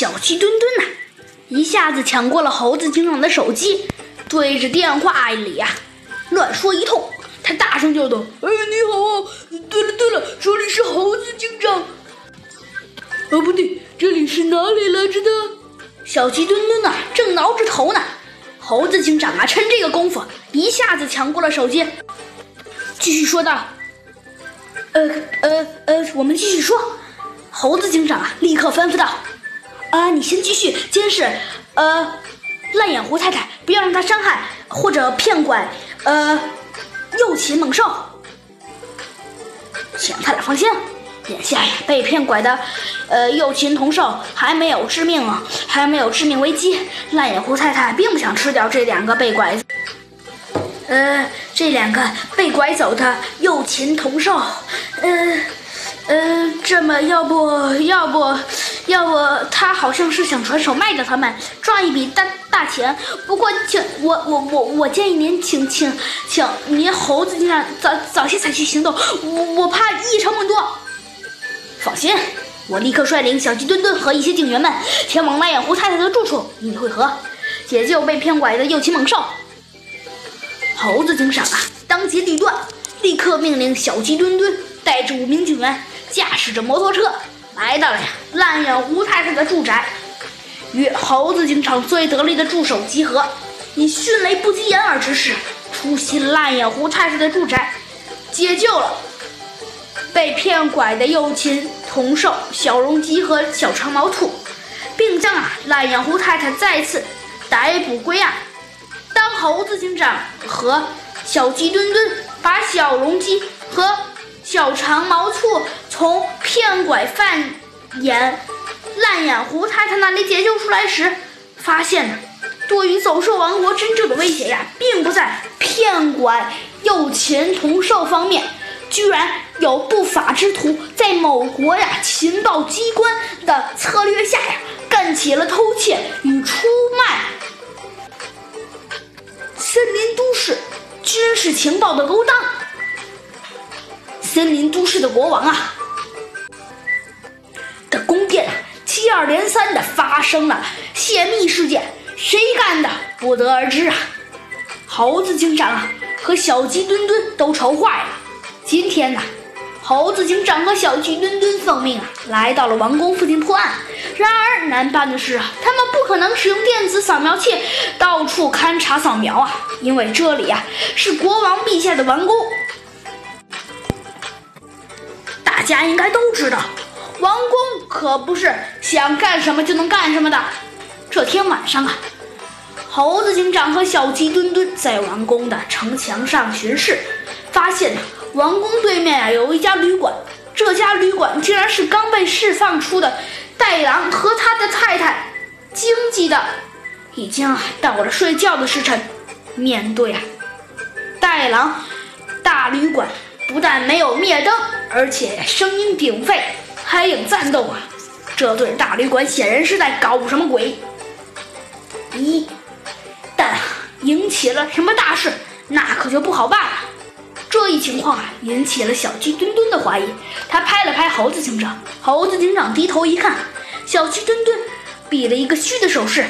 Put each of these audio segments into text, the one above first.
小鸡墩墩呐，一下子抢过了猴子警长的手机，对着电话里呀乱说一通。他大声叫道：“哎，你好啊！对了对了，这里是猴子警长。哦，不对，这里是哪里来着的？”小鸡墩墩呐，正挠着头呢。猴子警长啊，趁这个功夫，一下子抢过了手机，继续说道：“呃呃呃，我们继续说。”猴子警长啊，立刻吩咐道：“啊，你先继续监视，呃，烂眼胡太太，不要让她伤害或者骗拐，呃，幼禽猛兽。请他俩放心，眼下呀，被骗拐的，呃，幼禽童兽还没有致命，还没有致命危机。烂眼胡太太并不想吃掉这两个被拐，呃，这两个被拐走的幼禽童兽，呃。”呃，这么要不要不，要不他好像是想转手卖掉他们，赚一笔大大钱。不过，请我我我我建议您，请请请您猴子警长早早些采取行动，我我怕一场猛多。放心，我立刻率领小鸡墩墩和一些警员们前往蓝眼胡太太的住处与你会合，解救被骗拐的幼禽猛兽。猴子警长啊，当机立断，立刻命令小鸡墩墩带着五名警员。驾驶着摩托车来到了呀烂眼胡太太的住宅，与猴子警长最得力的助手集合，以迅雷不及掩耳之势出袭烂眼胡太太的住宅，解救了被骗拐的幼禽童兽小容鸡和小长毛兔，并将啊烂眼胡太太再次逮捕归案。当猴子警长和小鸡墩墩把小容鸡和小长毛兔从骗拐犯眼烂眼胡太太那里解救出来时，发现呢，对于走兽王国真正的威胁呀，并不在骗拐诱禽童兽方面，居然有不法之徒在某国呀情报机关的策略下呀，干起了偷窃与出卖森林都市军事情报的勾当。森林都市的国王啊，的宫殿啊，接二连三的发生了泄密事件，谁干的不得而知啊。猴子警长啊和小鸡墩墩都愁坏了。今天呢，猴子警长和小鸡墩墩奉命啊来到了王宫附近破案。然而难办的是啊，他们不可能使用电子扫描器到处勘察扫描啊，因为这里啊是国王陛下的王宫。大家应该都知道，王宫可不是想干什么就能干什么的。这天晚上啊，猴子警长和小鸡墩墩在王宫的城墙上巡视，发现，王宫对面啊有一家旅馆，这家旅馆竟然是刚被释放出的袋狼和他的太太经济的，已经啊到了睡觉的时辰。面对啊袋狼大旅馆。不但没有灭灯，而且声音鼎沸，还有战斗啊！这对大旅馆显然是在搞什么鬼？一旦引起了什么大事，那可就不好办了。这一情况啊，引起了小鸡墩墩的怀疑。他拍了拍猴子警长，猴子警长低头一看，小鸡墩墩比了一个嘘的手势，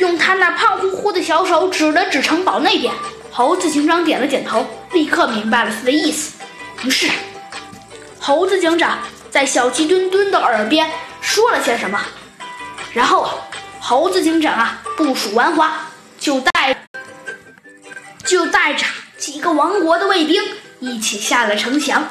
用他那胖乎乎的小手指了指城堡那边。猴子警长点了点头，立刻明白了他的意思。于是，猴子警长在小鸡墩墩的耳边说了些什么，然后猴子警长啊部署完华，就带就带着几个王国的卫兵一起下了城墙。